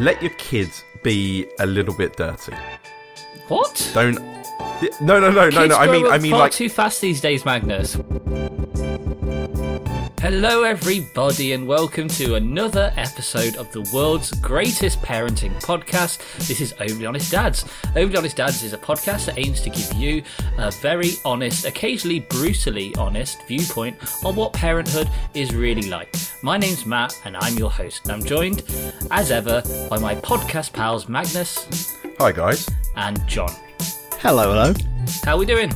let your kids be a little bit dirty. What? Don't. No, no, no, no, Kids no. I mean, I mean, far like. too fast these days, Magnus. Hello, everybody, and welcome to another episode of the world's greatest parenting podcast. This is Overly Honest Dads. Overly Honest Dads is a podcast that aims to give you a very honest, occasionally brutally honest viewpoint on what parenthood is really like. My name's Matt, and I'm your host. I'm joined, as ever, by my podcast pals Magnus Hi, guys. and John. Hello, hello. How are we doing?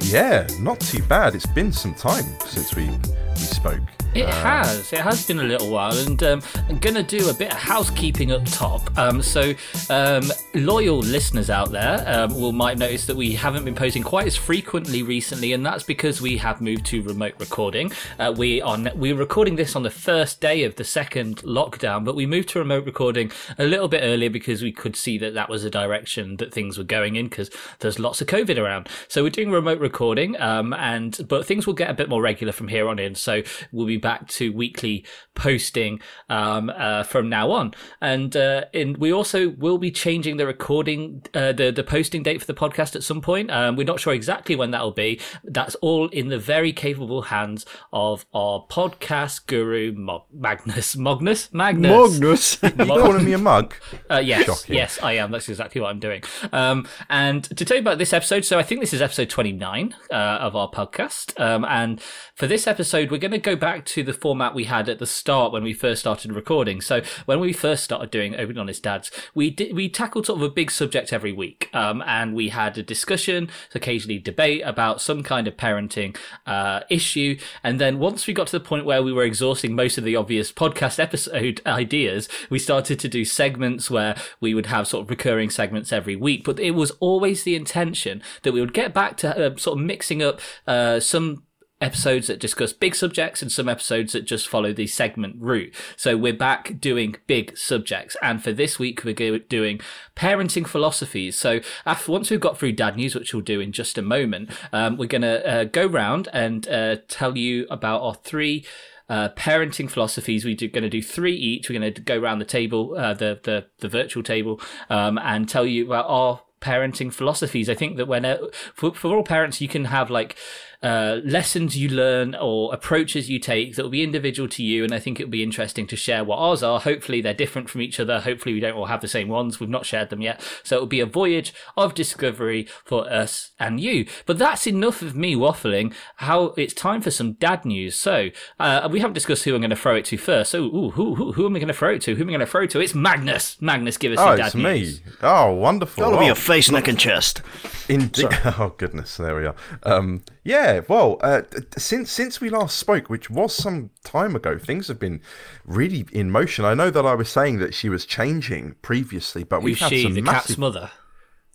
Yeah, not too bad. It's been some time since we we spoke. It Uh, has. It has been a little while, and um, I'm going to do a bit of housekeeping up top. Um, so, um, loyal listeners out there um, will might notice that we haven't been posting quite as frequently recently, and that's because we have moved to remote recording. Uh, we are we're recording this on the first day of the second lockdown, but we moved to remote recording a little bit earlier because we could see that that was a direction that things were going in because there's lots of COVID around. So we're doing remote recording, um, and but things will get a bit more regular from here on in. So we'll be back to weekly posting um, uh, from now on, and uh, in, we also will be changing the recording, uh, the the posting date for the podcast at some point. Um, we're not sure exactly when that will be. That's all in the very capable hands of our podcast guru Mo- Magnus. Magnus. Magnus. Magnus. You calling me a mug? Uh, yes, Shocking. yes, I am. That's exactly what I'm doing. Um, and to tell you about this episode, so I think this is episode 29 uh, of our podcast. Um, and for this episode, we're going to go back to the format we had at the start when we first started recording. So when we first started doing Open Honest Dads, we did, we tackled sort of a big subject every week, um, and we had a discussion, occasionally debate about some kind of parenting uh, issue. And then once we got to the point where we were exhausting most of the obvious podcast episode ideas, we started to do segments where we would have sort of recurring segments every week. But it was always the intention that we would get back to uh, sort of mixing up uh, some episodes that discuss big subjects and some episodes that just follow the segment route. So we're back doing big subjects. And for this week, we're doing parenting philosophies. So after, once we've got through dad news, which we'll do in just a moment, um, we're going to uh, go round and uh, tell you about our three uh, parenting philosophies. We're going to do three each. We're going to go around the table, uh, the, the, the virtual table, um, and tell you about our parenting philosophies. I think that when, uh, for, for all parents, you can have like, uh, lessons you learn or approaches you take that will be individual to you. And I think it will be interesting to share what ours are. Hopefully they're different from each other. Hopefully we don't all have the same ones. We've not shared them yet. So it will be a voyage of discovery for us and you. But that's enough of me waffling. How it's time for some dad news. So, uh, we haven't discussed who I'm going to throw it to first. So, ooh, who, who, who am I going to throw it to? Who am I going to throw it to? It's Magnus. Magnus, give us Oh, your dad it's me. Oh, wonderful. Gotta Oh, be your face, neck, and chest. Indeed. Oh goodness, there we are. Um, yeah, well, uh, since since we last spoke, which was some time ago, things have been really in motion. I know that I was saying that she was changing previously, but we've Who's had she, some the massive. cat's mother?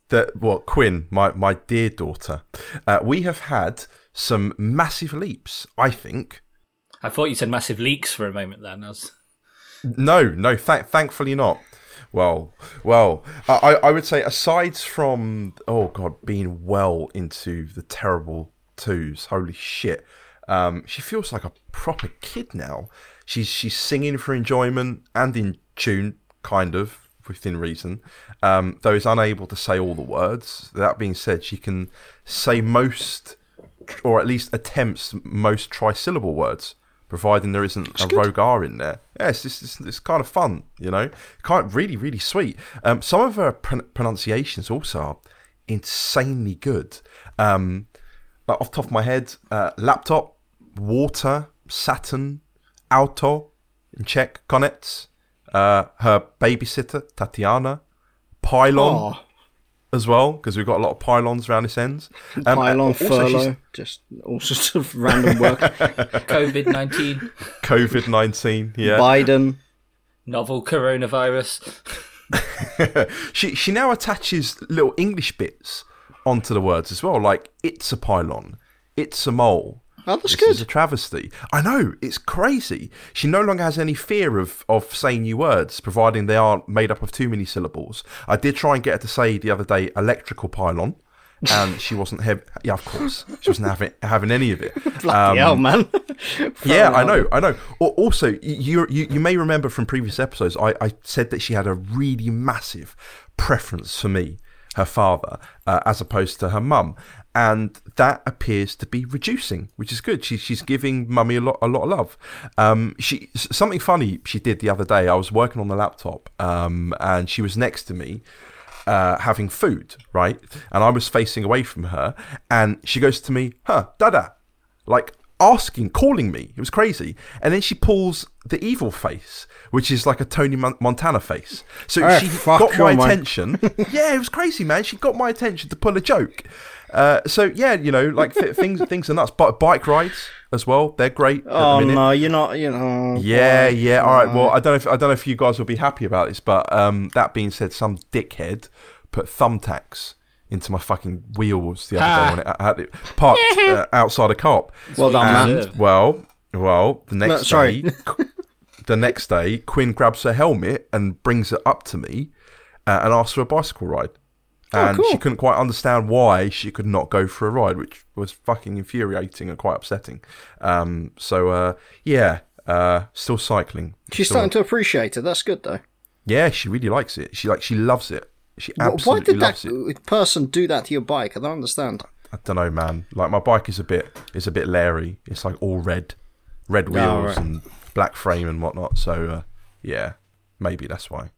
that what Quinn, my my dear daughter, uh, we have had some massive leaps. I think. I thought you said massive leaks for a moment then. I was... No, no, th- thankfully not. Well, well, I, I I would say aside from oh god, being well into the terrible twos, holy shit, um, she feels like a proper kid now. She's she's singing for enjoyment and in tune, kind of within reason. Um, though is unable to say all the words. That being said, she can say most, or at least attempts most trisyllable words providing there isn't a rogue R in there. Yes, it's, it's, it's kind of fun, you know, kind of really, really sweet. Um, some of her pron- pronunciations also are insanely good. Um, like off the top of my head, uh, laptop, water, Saturn, auto, in Czech, konec, uh, her babysitter, Tatiana, pylon Oh, as well, because we've got a lot of pylons around this end. Um, pylon, also she's- furlough, just all sorts of random work. COVID 19, COVID 19, yeah. Biden. novel coronavirus. she she now attaches little English bits onto the words as well, like it's a pylon, it's a mole. Oh, that's this is a travesty. I know it's crazy. She no longer has any fear of of saying new words, providing they aren't made up of too many syllables. I did try and get her to say the other day electrical pylon, and she wasn't having. Yeah, of course, she wasn't having having any of it. Bloody hell, um, man. Yeah, I know, I know. Also, you you you may remember from previous episodes, I, I said that she had a really massive preference for me, her father, uh, as opposed to her mum, and that appears to be reducing, which is good. She, she's giving mummy a lot a lot of love. Um, she something funny she did the other day. I was working on the laptop, um, and she was next to me. Uh, having food, right? And I was facing away from her, and she goes to me, "Huh, Dada," like asking, calling me. It was crazy. And then she pulls the evil face, which is like a Tony Montana face. So Oh, she got my man. attention. yeah, it was crazy, man. She got my attention to pull a joke. Uh, so yeah, you know, like things things are nuts. But bike rides as well, they're great. Oh no, you're not. You know. Yeah, yeah. All right. Well, I don't know. If, I don't know if you guys will be happy about this, but um, that being said, some dickhead put thumbtacks into my fucking wheels the other Ah. day when it I had it parked uh, outside a cop. Well done, man. Well, well, the next sorry. day, the next day, Quinn grabs her helmet and brings it up to me uh, and asks for a bicycle ride. And cool. she couldn't quite understand why she could not go for a ride, which was fucking infuriating and quite upsetting. Um, so uh, yeah, uh, still cycling. She's Still- starting to appreciate it. That's good though. Yeah, she really likes it. She like she loves it. She Wh- Why did that person do that to your bike? I don't understand. I don't know, man. Like my bike is a bit is a bit leery. It's like all red, red wheels Oh, right. and black frame and whatnot. So uh, yeah, maybe that's why.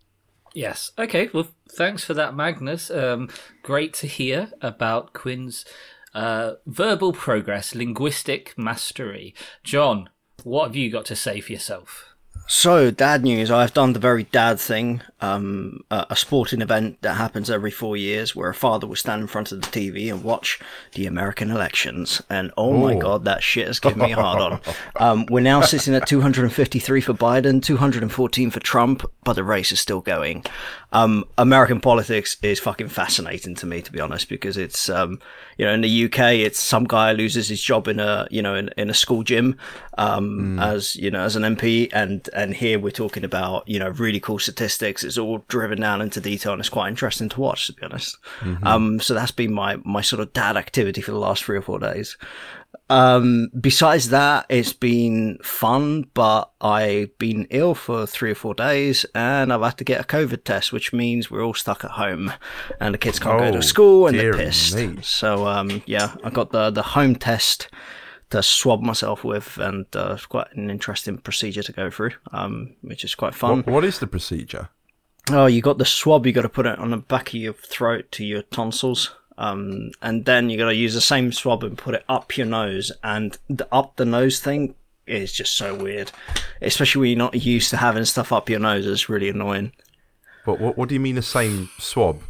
Yes. Okay. Well, thanks for that, Magnus. Um, great to hear about Quinn's uh, verbal progress, linguistic mastery. John, what have you got to say for yourself? So, dad news. I've done the very dad thing, um, a, a sporting event that happens every four years where a father will stand in front of the TV and watch the American elections. And oh my god, that shit has given me a hard on. Um, we're now sitting at 253 for Biden, 214 for Trump, but the race is still going. Um, American politics is fucking fascinating to me, to be honest, because it's, um, you know, in the UK, it's some guy loses his job in a, you know, in, in a school gym, um, as, you know, as an MP. And, and here we're talking about, you know, really cool statistics. It's all driven down into detail and it's quite interesting to watch, to be honest. Um, so that's been my, my sort of dad activity for the last three or four days. Um, besides that, it's been fun, but I've been ill for three or four days and I've had to get a COVID test, which means we're all stuck at home and the kids can't go Oh, to school and they're pissed. me. So, um, yeah, I got the, the home test to swab myself with and, uh, it's quite an interesting procedure to go through, um, which is quite fun. What, what is the procedure? Oh, you got the swab. You got to put it on the back of your throat to your tonsils, um, and then you got to use the same swab and put it up your nose. And the up the nose thing is just so weird, especially when you're not used to having stuff up your nose. It's really annoying. But what, what do you mean the same swab?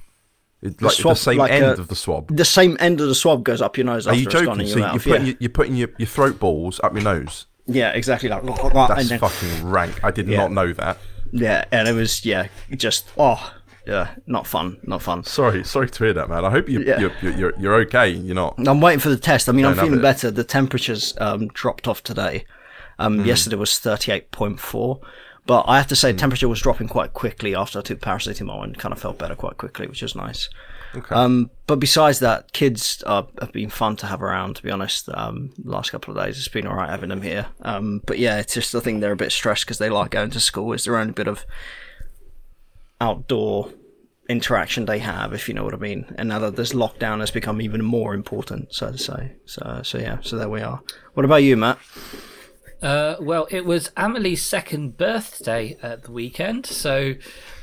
Like swab, the same like end a- of the swab. The same end of the swab goes up your nose Are after you joking? So your you're putting, yeah. your, you're putting your, your throat balls up your nose. yeah, exactly. Like That's then, fucking rank. I did Yeah. not know that. yeah, and it was yeah, just oh yeah, not fun, not fun. Sorry, sorry to hear that, man. I hope you, Yeah. you're, you're you're okay. You're not. I'm waiting for the test. I mean, I'm feeling better. The temperatures um, dropped off today. Um, Hmm. Yesterday was 38.4, but I have to say, temperature was dropping quite quickly after I took paracetamol and kind of felt better quite quickly, which was nice. Okay. Um, but besides that, kids are, have been fun to have around. To be honest, um, last couple of days it's been alright having them here. Um, but yeah, it's just I think they're a bit stressed because they like going to school. It's their own bit of outdoor interaction they have, if you know what I mean. And now that this lockdown has become even more important, so to say. So, so yeah, so there we are. What about you, Matt? Uh, well, it was Amelie's second birthday at the weekend, so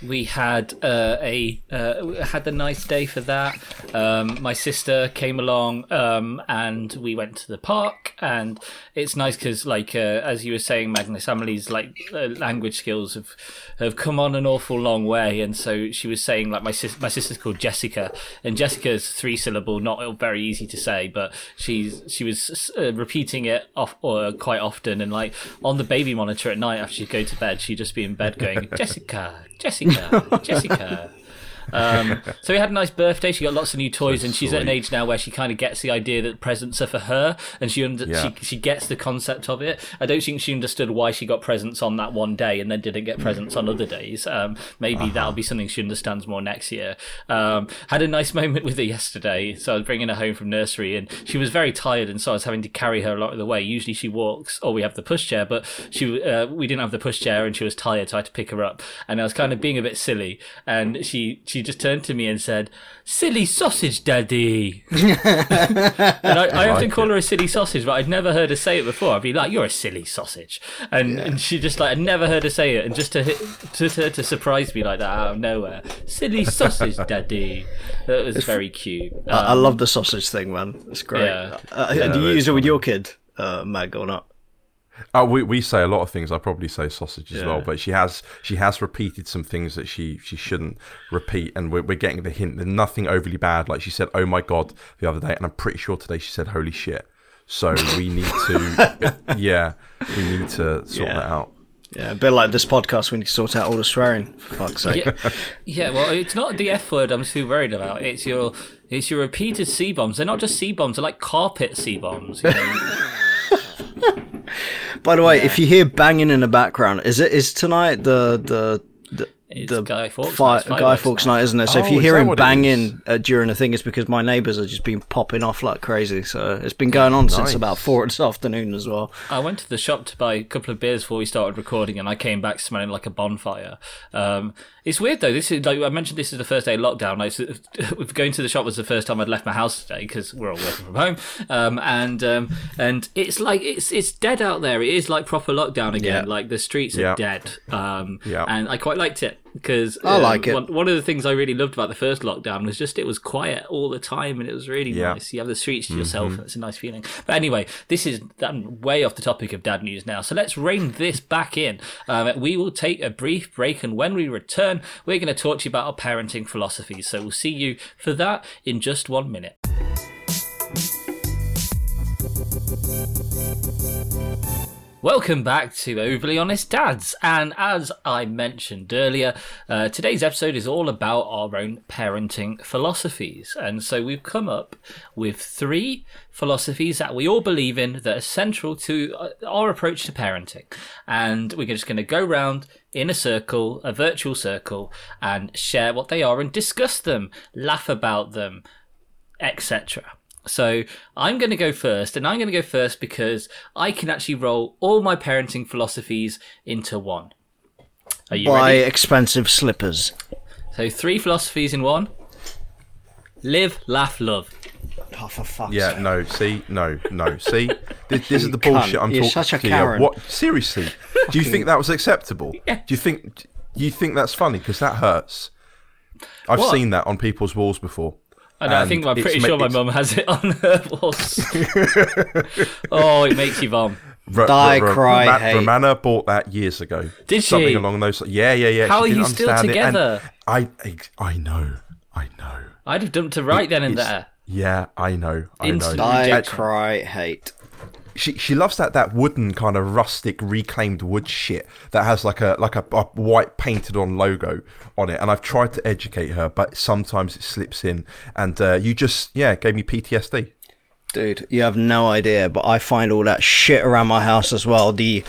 we had uh, a uh, had a nice day for that. Um, my sister came along, um, and we went to the park, and it's nice because, like uh, as you were saying, Magnus, Amelie's like uh, language skills have have come on an awful long way, and so she was saying like my sis- my sister's called Jessica, and Jessica's three syllable, not very easy to say, but she's she was uh, repeating it off or quite often, and like on the baby monitor at night after she'd go to bed, she'd just be in bed going Jessica, Jessica, Jessica. Um, so we had a nice birthday. She got lots of new toys, So and she's at an age now where she kind of gets the idea that presents are for her, and she under- Yeah. she she gets the concept of it. I don't think she understood why she got presents on that one day and then didn't get presents on other days. Um, maybe Uh-huh. that'll be something she understands more next year. Um, had a nice moment with her yesterday. So I was bringing her home from nursery, and she was very tired, and so I was having to carry her a lot of the way. Usually she walks, or we have the pushchair, but she uh, we didn't have the pushchair, and she was tired, so I had to pick her up. And I was kind of being a bit silly, and she she just turned to me and said, "Silly sausage, daddy." and I, I often like call her a silly sausage, but I'd never heard her say it before. I'd be like, "You're a silly sausage," and and she just like I'd never heard her say it, and just to hit, to, to to surprise me like that out of nowhere, silly sausage, daddy. That was very cute. I, I Um, love the sausage thing, man. It's great. Yeah. Uh, Yeah, do you it's use it with your kid, uh, Mag, or not? Uh, we we say a lot of things. I probably say sausage as Yeah. well, but she has she has repeated some things that she she shouldn't repeat, and we're, we're getting the hint. There's nothing overly bad. Like she said, "Oh my god" the other day, and I'm pretty sure today she said "Holy shit." So we need to, yeah, we need to sort Yeah. that out. Yeah, a bit like this podcast. We need to sort out all the swearing. For fuck's sake. yeah, yeah. Well, it's not the F word I'm too worried about. It's your it's your repeated C bombs. They're not just C bombs. They're like carpet C bombs. You know? By the way, if you hear banging in the background, is it is tonight the the the, It's the Guy Fawkes fi- night, Guy fireworks Fawkes night. night, isn't it? So if Oh, you hear him banging uh, during the thing, it's because my neighbours are just been popping off like crazy. So it's been going on since about four this afternoon as well. I went to the shop to buy a couple of beers before we started recording, and I came back smelling like a bonfire. Um, it's weird though. This is like I mentioned. This is the first day of lockdown. Like, going to the shop was the first time I'd left my house today because we're all working from home. Um, and um, and it's like it's it's dead out there. It is like proper lockdown again. Yeah. Like the streets Yeah. are dead. Um, Yeah. and I quite liked it because I like it. One, one of the things I really loved about the first lockdown was just it was quiet all the time, and it was really Yeah. nice. You have the streets to yourself, and it's a nice feeling. But anyway, this is I'm way off the topic of dad news now, so let's rein this back in. Um, we will take a brief break, and when we return, we're going to talk to you about our parenting philosophies. So we'll see you for that in just one minute. Welcome back to Overly Honest Dads. And as I mentioned earlier, uh, today's episode is all about our own parenting philosophies. And so we've come up with three philosophies that we all believe in that are central to uh, our approach to parenting. And we're just going to go round in a circle, a virtual circle, and share what they are and discuss them, laugh about them, etc. So I'm going to go first, and I'm going to go first because I can actually roll all my parenting philosophies into one. Are you Buy ready? expensive slippers. So three philosophies in one. Live, laugh, love. Oh, for fuck's Yeah, sake. no, see, no, no, see. This, this is the You bullshit cunt. I'm You're talking. such a yeah, Karen. what? Seriously? Do you think that was acceptable? Yeah. Do you think? Do you think that's funny? Because that hurts. I've What? seen that on people's walls before. I, know, I think I'm pretty sure my mum has it on her walls. oh, it makes you vom. R- Die, R- R- cry, Roma- hate. Romana bought that years ago. Did Something she? along those. Yeah, yeah, yeah. How she are you still understand it, and together? I, ex- I know, I know. I'd have dumped her right then and there. Yeah, I know, I Instant know. Die, rejection. cry, hate. She she loves that that wooden kind of rustic reclaimed wood shit that has like a like a, a white painted on logo on it and i've tried to educate her but sometimes it slips in and uh, you just yeah gave me ptsd Dude, you have no idea, but I find all that shit around my house as well. The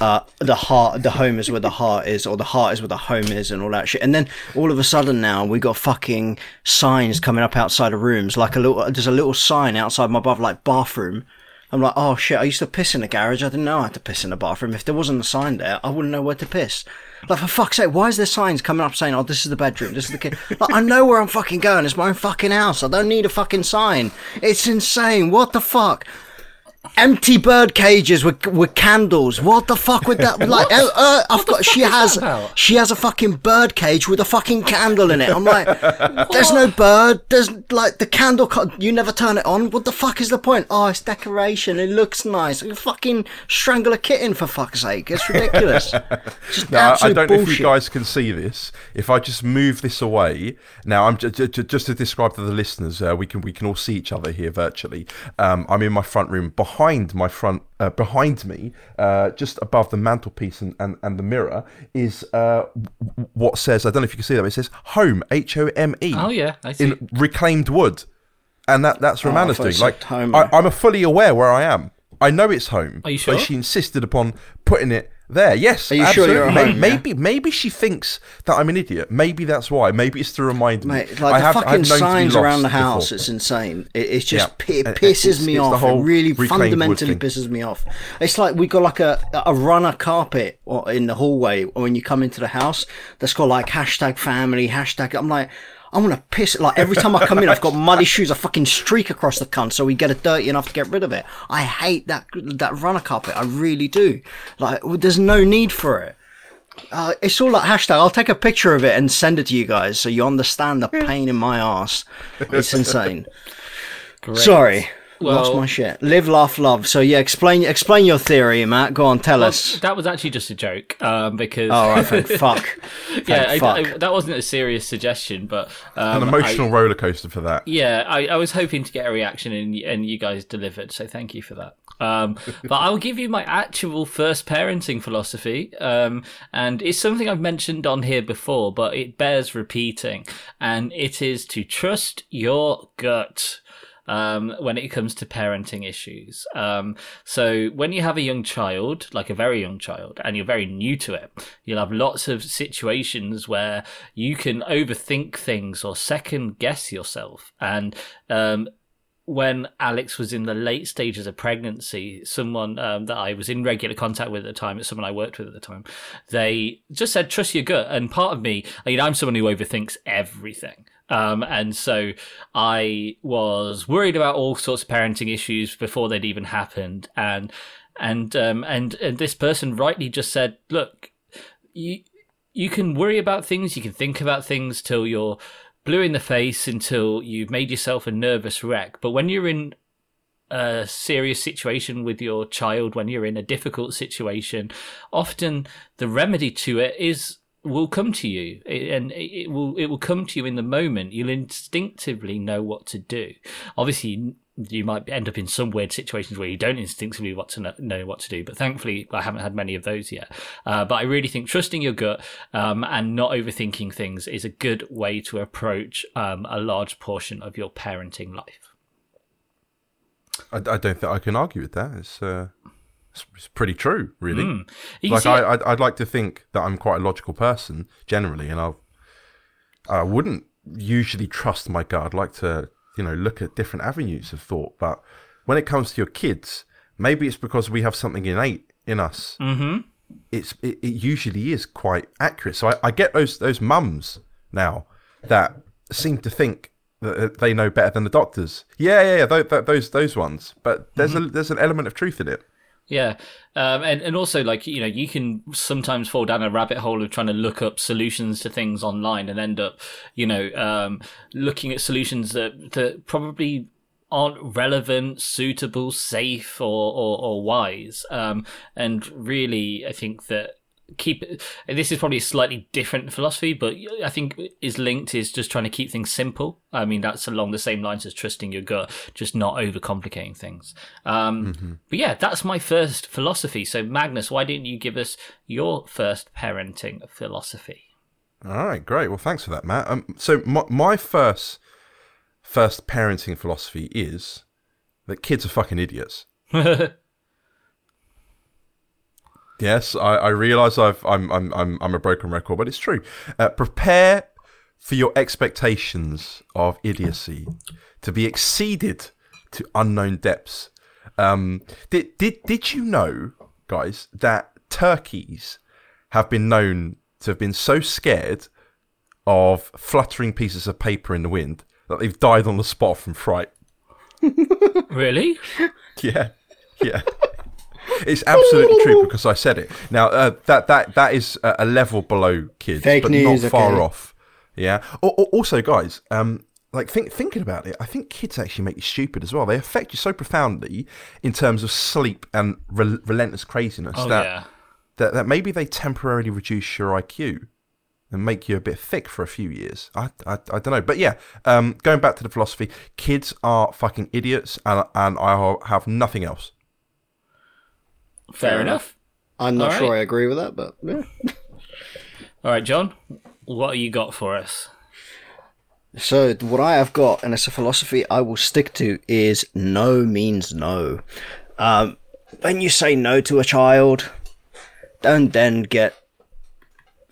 uh the heart the home is where the heart is or the heart is where the home is and all that shit. And then all of a sudden now we got fucking signs coming up outside of rooms, like a little there's a little sign outside my above like bathroom. I'm like, oh shit, I used to piss in the garage. I didn't know I had to piss in the bathroom. If there wasn't a sign there, I wouldn't know where to piss. Like, for fuck's sake, why is there signs coming up saying, oh, this is the bedroom, this is the kid? Like, I know where I'm fucking going. It's my own fucking house. I don't need a fucking sign. It's insane. What the fuck? Empty bird cages with with candles. What the fuck with that? Like, uh, uh, I've got. She has. She has a fucking bird cage with a fucking candle in it. I'm like, there's no bird. There's like the candle. co- You never turn it on. What the fuck is the point? Oh, it's decoration. It looks nice. You fucking strangle a kitten for fuck's sake. It's ridiculous. Just Now, I- don't know if you guys can see this. If I just move this away, now I'm j- j- just to describe to the listeners, uh, we can we can all see each other here virtually. Um, I'm in my front room. Behind behind my front, uh, behind me, uh, just above the mantelpiece and, and, and the mirror, is uh, w- what says, I don't know if you can see that, but it says home, H O M E. Oh yeah, I see. In reclaimed wood. And that, that's I Romana's thought doing. Like, home. I, I'm fully aware where I am. I know it's home. Are you But sure? she insisted upon putting it there. Yes. Are you sure you're at May- home, yeah? Maybe, maybe she thinks that I'm an idiot. Maybe that's why. Maybe it's to remind me. Mate, like I the have- fucking known to be signs around the house, before. it's insane. It, it's just Yeah. it and pisses it's- me it's off. It really fundamentally pisses me off. It's like we got like a a runner carpet in the hallway when you come into the house that's got like hashtag family, hashtag. I'm like. I'm gonna piss like every time I come in, I've got muddy shoes. I fucking streak across the cunt so we get it dirty enough to get rid of it. I hate that that runner carpet. I really do. Like, there's no need for it. Uh, it's all like hashtag. I'll take a picture of it and send it to you guys so you understand the pain in my ass. It's insane. Sorry, lost my shit. Live, laugh, love. So yeah, explain explain your theory, Matt. Go on, tell us. That was actually just a joke, um, because All right, thank fuck. yeah, Thank I- fuck. I- that wasn't a serious suggestion, but um, An emotional roller coaster for that. Yeah, I, I was hoping to get a reaction, and and you guys delivered. So thank you for that. Um, but I'll give you my actual first parenting philosophy, um, and it's something I've mentioned on here before, but it bears repeating, and it is to trust your gut. Um, when it comes to parenting issues. Um, so when you have a young child, like a very young child, and you're very new to it, you'll have lots of situations where you can overthink things or second guess yourself. And um, when Alex was in the late stages of pregnancy, someone um, that I was in regular contact with at the time, it's someone I worked with at the time, they just said, trust your gut. And part of me, I mean, I'm someone who overthinks everything. Um, and so I was worried about all sorts of parenting issues before they'd even happened. And, and, um, and, and this person rightly just said, look, you, you can worry about things, you can think about things till you're blue in the face until you've made yourself a nervous wreck. But when you're in a serious situation with your child, when you're in a difficult situation, often the remedy to it is will come to you and it will it will come to you in the moment. You'll instinctively know what to do. Obviously you might end up in some weird situations where you don't instinctively what to know, what to do but thankfully i haven't had many of those yet. Uh, but i really think trusting your gut um, and not overthinking things is a good way to approach um, a large portion of your parenting life. I, I don't think I can argue with that. It's, uh, it's, pretty true, really. Hmm. You Like see- I, I'd, I'd like to think that I'm quite a logical person generally, and I'll, I wouldn't usually trust my gut. I'd like to, you know, look at different avenues of thought. But when it comes to your kids, maybe it's because we have something innate in us. Mm-hmm. It's it, it usually is quite accurate. So I, I get those those mums now that seem to think that uh, they know better than the doctors. Yeah, yeah, yeah. Those those, those ones. But there's mm-hmm. a there's an element of truth in it. Yeah, um, and and also like you know you can sometimes fall down a rabbit hole of trying to look up solutions to things online and end up you know um, looking at solutions that that probably aren't relevant, suitable, safe, or or, or wise. Um, and really, I think that keep this is probably a slightly different philosophy but i think is linked is just trying to keep things simple i mean that's along the same lines as trusting your gut just not overcomplicating things um but yeah that's my first philosophy so magnus why didn't you give us your first parenting philosophy All right, great. Well, thanks for that, Matt. Um, so my, my first first parenting philosophy is that kids are fucking idiots. yes, I, I realize I've I'm, I'm I'm I'm a broken record, but it's true. Uh, prepare for your expectations of idiocy to be exceeded to unknown depths. Um, did did did you know, guys, that turkeys have been known to have been so scared of fluttering pieces of paper in the wind that they've died on the spot from fright. really Yeah, yeah. It's absolutely true because I said it. Now uh, that that that is a a level below kids, Fake but news, not far okay. off. Yeah. Al- al- also, guys, um, like think thinking about it, I think kids actually make you stupid as well. They affect you so profoundly in terms of sleep and rel- relentless craziness oh that, yeah that that maybe they temporarily reduce your IQ and make you a bit thick for a few years. I, I, I don't know. But yeah, um, going back to the philosophy, kids are fucking idiots and, and I have nothing else. Fair, Fair enough. I'm not All sure right. I agree with that, but yeah. All right, John, what you got for us? So what I have got, and it's a philosophy I will stick to, is no means no. Um, when you say no to a child, don't then get,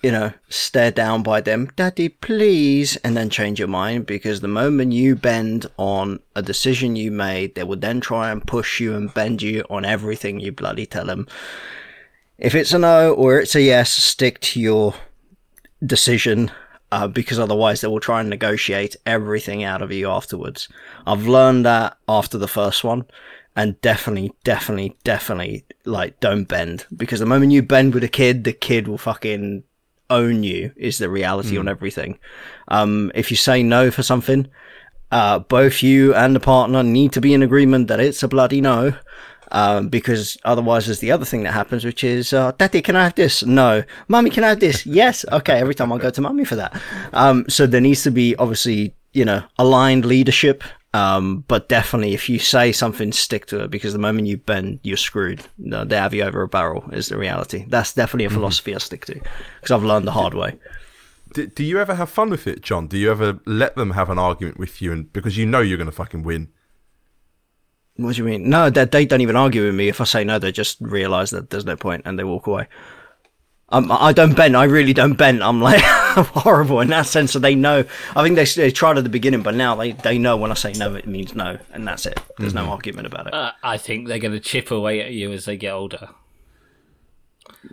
you know, stared down by them, Daddy, please, and then change your mind because the moment you bend on a decision you made, they will then try and push you and bend you on everything you bloody tell them. If it's a no or it's a yes, stick to your decision uh, because otherwise they will try and negotiate everything out of you afterwards. I've learned that after the first one, and definitely, definitely, definitely, like, don't bend because the moment you bend with a kid, the kid will fucking own you. Is the reality on everything. Um, if you say no for something, uh, both you and the partner need to be in agreement that it's a bloody no. Um, because otherwise there's the other thing that happens, which is, uh, Daddy, can I have this? No. Mummy, can I have this? Yes. Okay. Every time I go to Mummy for that. Um, so there needs to be obviously, you know, aligned leadership. Um, but definitely if you say something, stick to it because the moment you bend, you're screwed. No, they have you over a barrel is the reality. That's definitely a philosophy I stick to because I've learned the hard way. Do, do you ever have fun with it, John? Do you ever let them have an argument with you, and because you know you're going to fucking win? What do you mean? No, they, they don't even argue with me. If I say no, they just realise that there's no point and they walk away. Um, I don't bend. I really don't bend. I'm like horrible in that sense. So they know. I think they, they tried at the beginning, but now they, they know when I say no, it means no, and that's it. There's no argument about it. Uh, I think they're going to chip away at you as they get older.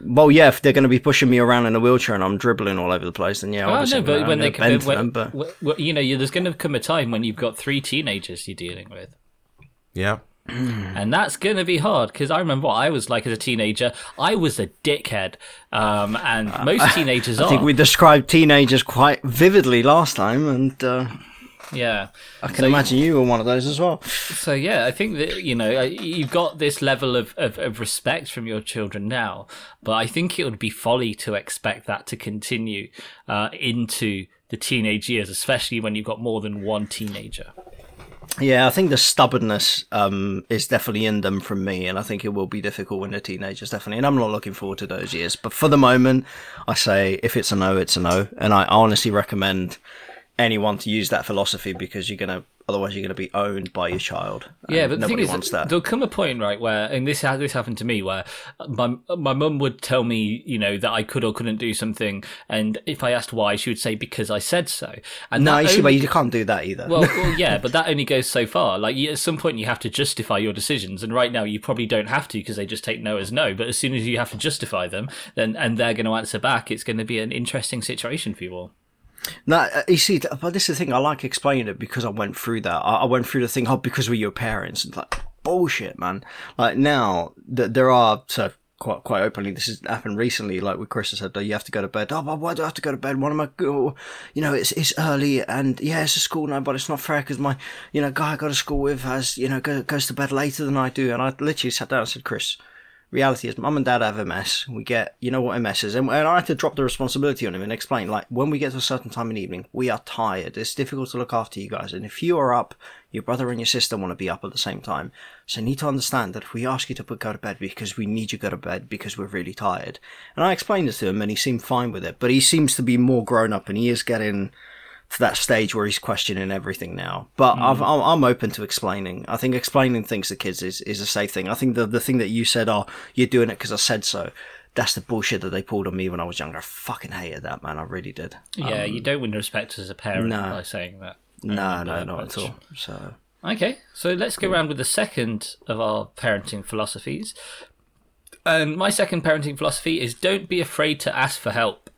well, yeah, if they're going to be pushing me around in a wheelchair and I'm dribbling all over the place, then yeah, Oh obviously no, but I'm when they bend come, to them, but w- w- you know, you- there's going to come a time when you've got three teenagers you're dealing with. Yeah. and that's going to be hard because I remember what I was like as a teenager. I was a dickhead, um, and most teenagers are. I are. think we described teenagers quite vividly last time, and uh, yeah. I can imagine you were one of those as well. So yeah, I think that you know uh, you've got this level of, of, of respect from your children now, but I think it would be folly to expect that to continue uh, into the teenage years, especially when you've got more than one teenager. Yeah, I think the stubbornness um, is definitely in them from me, and I think it will be difficult when they're teenagers, definitely. And I'm not looking forward to those years. But for the moment, I say if it's a no, it's a no. And I honestly recommend anyone to use that philosophy because you're gonna otherwise you're gonna be owned by your child. Yeah, but the nobody thing is, wants that. there'll come a point, right, where, and this this happened to me, where my my mum would tell me, you know, that I could or couldn't do something, and if I asked why, she would say because I said so. And no, only- but you can't do that either. well, well, yeah, but that only goes so far. Like, at some point, you have to justify your decisions, and right now, you probably don't have to because they just take no as no. But as soon as you have to justify them, then and they're going to answer back, it's going to be an interesting situation for you all. No, uh, you see, but this is the thing. I like explaining it because I went through that. I, went through the thing. Oh, because we're your parents. It's like bullshit, man. Like now, th- there are so quite quite openly. This has happened recently. Like with Chris I said, oh, you have to go to bed. Oh, but why do I have to go to bed? What am I? Go? You know, it's it's early, and yeah, it's a school night, but it's not fair because my you know guy I go to school with has you know go, goes to bed later than I do. And I literally sat down and said, Chris reality is mum and dad have MS. We get, you know what MS is. And, I had to drop the responsibility on him and explain, like, when we get to a certain time in the evening, we are tired. It's difficult to look after you guys. And if you are up, your brother and your sister want to be up at the same time. So you need to understand that if we ask you to go to bed because we need you to go to bed because we're really tired. And I explained this to him and he seemed fine with it. But he seems to be more grown up and he is getting to that stage where he's questioning everything now. But I've, mm-hmm. I'm, I'm open to explaining. I think explaining things to kids is, is a safe thing. I think the the thing that you said, oh, you're doing it because I said so. That's the bullshit that they pulled on me when I was younger. I fucking hated that, man. I really did. Yeah, um, you don't win respect as a parent no. by saying that. No, no, Uh, not at all. So Okay, so let's go around with the second of our parenting philosophies. And my second parenting philosophy is don't be afraid to ask for help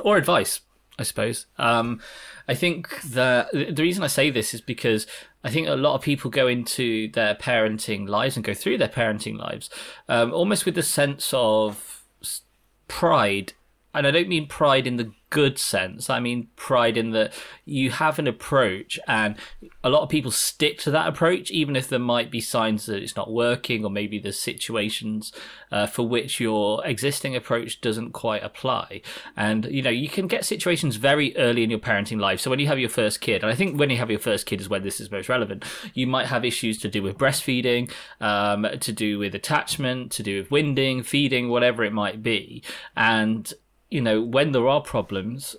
or advice, I suppose. Um, I think the the reason I say this is because I think a lot of people go into their parenting lives and go through their parenting lives um, almost with the sense of pride, and I don't mean pride in the good sense. I mean pride in that you have an approach, and a lot of people stick to that approach, even if there might be signs that it's not working, or maybe there's situations uh, for which your existing approach doesn't quite apply. And you know, you can get situations very early in your parenting life. So when you have your first kid, and I think when you have your first kid is when this is most relevant, you might have issues to do with breastfeeding, um, to do with attachment, to do with winding, feeding, whatever it might be. And you know, when there are problems,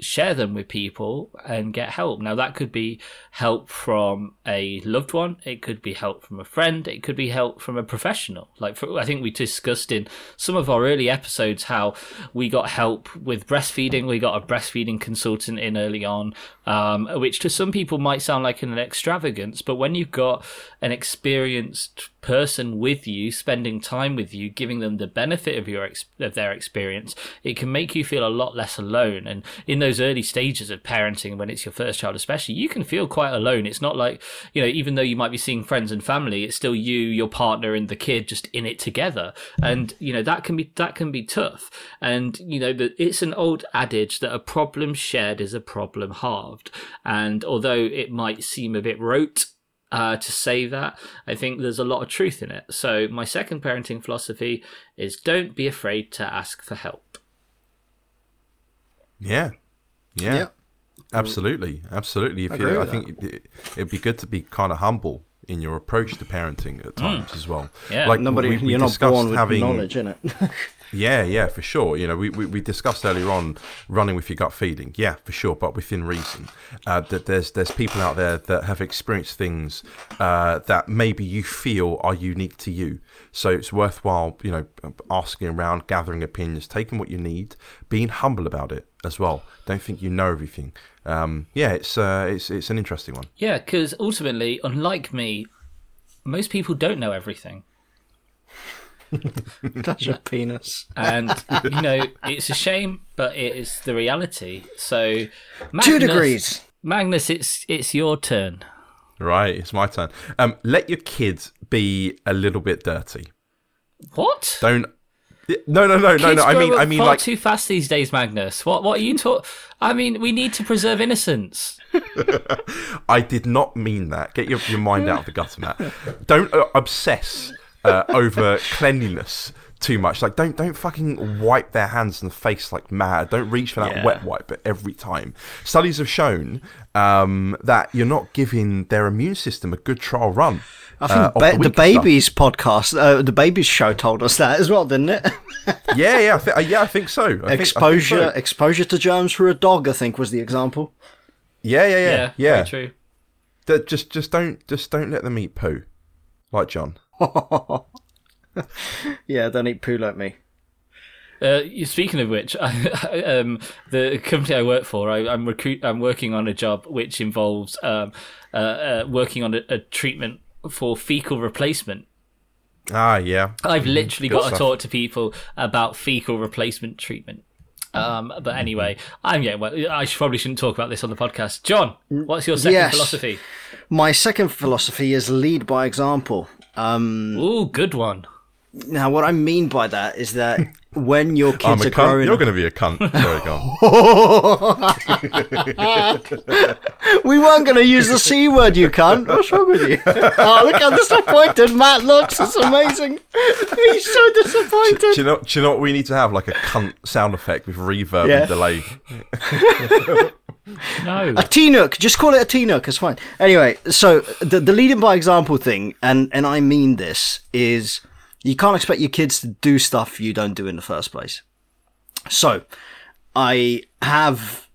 share them with people and get help. Now, that could be help from a loved one, it could be help from a friend, it could be help from a professional. Like, for, I think we discussed in some of our early episodes how we got help with breastfeeding. We got a breastfeeding consultant in early on, um, which to some people might sound like an extravagance, but when you've got an experienced person with you, spending time with you, giving them the benefit of your of their experience, it can make you feel a lot less alone. And in those early stages of parenting, when it's your first child, especially, you can feel quite alone. It's not like you know, even though you might be seeing friends and family, it's still you, your partner, and the kid just in it together. And you know that can be that can be tough. And you know that it's an old adage that a problem shared is a problem halved. And although it might seem a bit rote uh, to say that. I think there's a lot of truth in it. So, my second parenting philosophy is don't be afraid to ask for help. Yeah. Yeah. Yeah. Absolutely. Absolutely. If Agree you, I think it, it'd be good to be kind of humble in your approach to parenting at times as well. Yeah. Like Nobody, we, we you're not discussed born with having, knowledge in it. Yeah, yeah, for sure. You know, we, we, we discussed earlier on running with your gut feeling. Yeah, for sure, but within reason. Uh, that there's there's people out there that have experienced things uh, that maybe you feel are unique to you. So it's worthwhile, you know, asking around, gathering opinions, taking what you need, being humble about it as well. Don't think you know everything. Um, yeah, it's uh, it's it's an interesting one. Yeah, because ultimately, unlike me, most people don't know everything. Touch a penis. And, you know, it's a shame, but it is the reality. So, Magnus, Two degrees. Magnus, it's it's your turn. Right, it's my turn. Um, let your kids be a little bit dirty. What? Don't. No, no, no, no, Kids no. I mean, I mean, far like, too fast these days, Magnus. What what are you talk? I mean, we need to preserve innocence. I did not mean that. Get your, your mind out of the gutter, Matt. Don't uh, obsess uh, over cleanliness too much. Like, don't don't fucking wipe their hands and face like mad. Don't reach for that Yeah. wet wipe every time. Studies have shown um, that you're not giving their immune system a good trial run. I think uh, ba- the the, weak stuff. babies podcast, uh, the babies show told us that as well, didn't it? Yeah, yeah, I thi- uh, yeah. I think so. I think- I think exposure, so. exposure to germs through a dog, I think, was the example. Yeah, yeah, yeah, Yeah, yeah. very true. That- just, just don't, just don't let them eat poo, like John. Yeah, don't eat poo like me. Uh, you- speaking of which, I, um, the company I work for, I, I'm recruit. I'm working on a job which involves um, uh, uh, working on a, a treatment for fecal replacement. Ah, yeah. I've literally Good got to talk to people about fecal replacement treatment. Um, but anyway, I'm getting. Well, I should, probably shouldn't talk about this on the podcast. John, what's your second Yes. philosophy? My second philosophy is lead by example. Um, Ooh, good one. Now, what I mean by that is that when your I'm kids a are cunt. growing You're going to be a cunt. Sorry, go on. we weren't going to use the c word. You cunt. What's wrong with you? oh, look how disappointed Matt looks. It's amazing. He's so disappointed. do you know? Do you know what we need to have? Like a cunt sound effect with reverb Yeah. and delay. No. A T-Nook, just call it a T-Nook, it's fine. Anyway, so the, the leading by example thing, and, and I mean this, is you can't expect your kids to do stuff you don't do in the first place. So, I have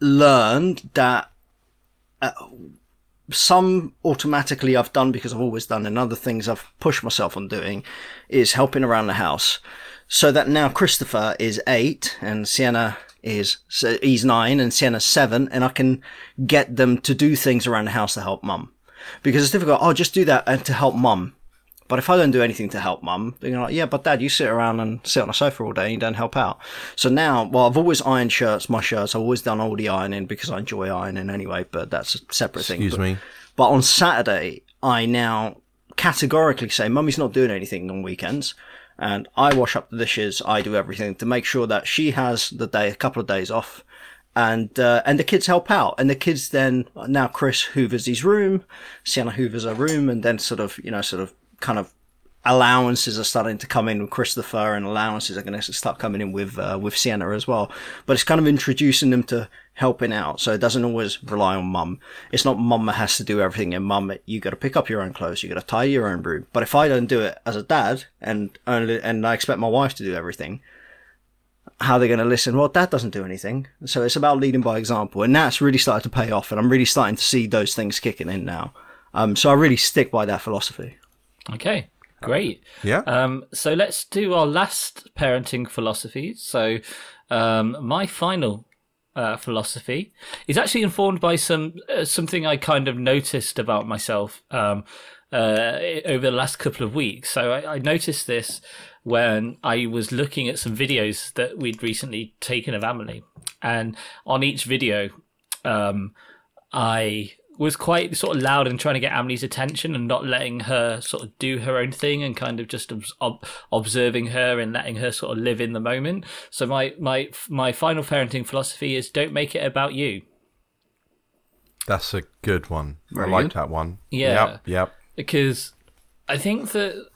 learned that uh, some automatically I've done because I've always done, and other things I've pushed myself on doing, is helping around the house. So that now Christopher is eight and Sienna is he's nine and Sienna's seven, and I can get them to do things around the house to help mum. Because it's difficult. Oh, just do that and to help mum. But if I don't do anything to help mum, they're like, yeah, but dad, you sit around and sit on a sofa all day and you don't help out. So now, well, I've always ironed shirts, my shirts. I've always done all the ironing because I enjoy ironing anyway, but that's a separate thing. Excuse But- me. but on Saturday, I now categorically say, Mummy's not doing anything on weekends. and I wash up the dishes. I do everything to make sure that she has the day, a couple of days off, and uh, and the kids help out. And the kids then now Chris hoovers his room, Sienna hoovers her room, and then sort of you know sort of kind of allowances are starting to come in with Christopher, and allowances are going to start coming in with uh, with Sienna as well. But it's kind of introducing them to helping out, so it doesn't always rely on mum. It's not mum that has to do everything, and mum, you got to pick up your own clothes, you got to tie your own room. But if I don't do it as a dad, and only and I expect my wife to do everything. How they're going to listen? Well, dad doesn't do anything. So it's about leading by example. And that's really started to pay off. And I'm really starting to see those things kicking in now. Um, so I really stick by that philosophy. Okay. Great. Yeah. Um, so let's do our last parenting philosophy. So um, my final uh, philosophy is actually informed by some uh, something I kind of noticed about myself um, uh, over the last couple of weeks. So I, I, noticed this when I was looking at some videos that we'd recently taken of Amelie, and on each video, um, I was quite sort of loud and trying to get Amelie's attention and not letting her sort of do her own thing and kind of just ob- observing her and letting her sort of live in the moment. So my my my final parenting philosophy is don't make it about you. That's a good one. Very I like good. that one. Yeah. Yep. Yep. Because I think that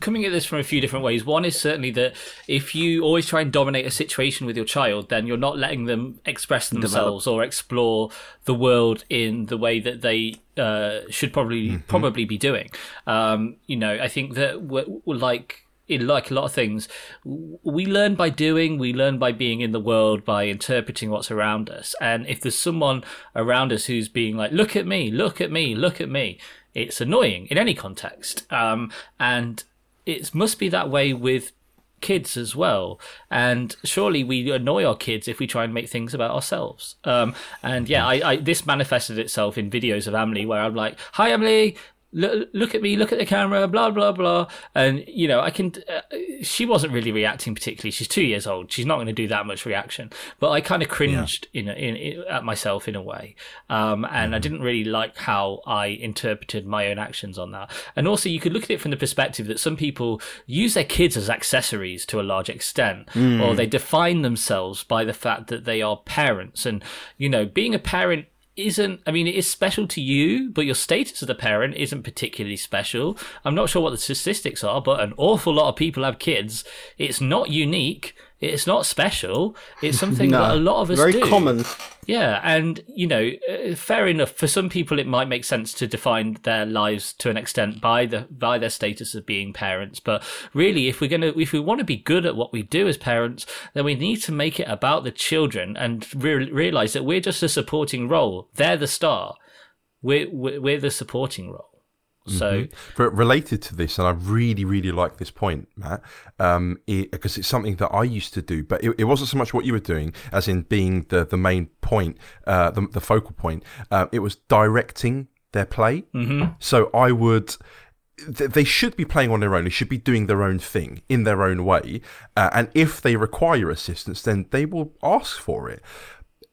coming at this from a few different ways. One is certainly that if you always try and dominate a situation with your child, then you're not letting them express themselves or explore the world in the way that they uh, should probably probably be doing. Um, you know, I think that we're, we're like in like a lot of things, we learn by doing, we learn by being in the world, by interpreting what's around us. And if there's someone around us who's being like, look at me, look at me, look at me, it's annoying in any context. Um, and it must be that way with kids as well. And surely we annoy our kids if we try and make things about ourselves. Um, and yeah, I, I, this manifested itself in videos of Amelie where I'm like, hi, Amelie. Look, look at me, look at the camera, blah, blah, blah. And, you know, I can, uh, she wasn't really reacting particularly. She's two years old. She's not going to do that much reaction. But I kind of cringed in, in, in, at myself in a way. Um, and I didn't really like how I interpreted my own actions on that. And also, you could look at it from the perspective that some people use their kids as accessories to a large extent, or they define themselves by the fact that they are parents. And, you know, being a parent isn't I mean it is special to you, but your status as a parent isn't particularly special. I'm not sure what the statistics are, but an awful lot of people have kids. It's not unique. It's not special. It's something that a lot of us very do. common. Yeah, and you know, uh, fair enough. For some people, it might make sense to define their lives to an extent by the by their status of being parents. But really, if we're gonna, if we want to be good at what we do as parents, then we need to make it about the children and re- realize that we're just a supporting role. They're the star. We're, we're the supporting role. So But related to this, and I really, really like this point, Matt, um, because it's something that I used to do, but it, it wasn't so much what you were doing, as in being the the main point, uh, the, the focal point. Uh, it was directing their play. Mm-hmm. So I would. th- They should be playing on their own. They should be doing their own thing in their own way. Uh, and if they require assistance, then they will ask for it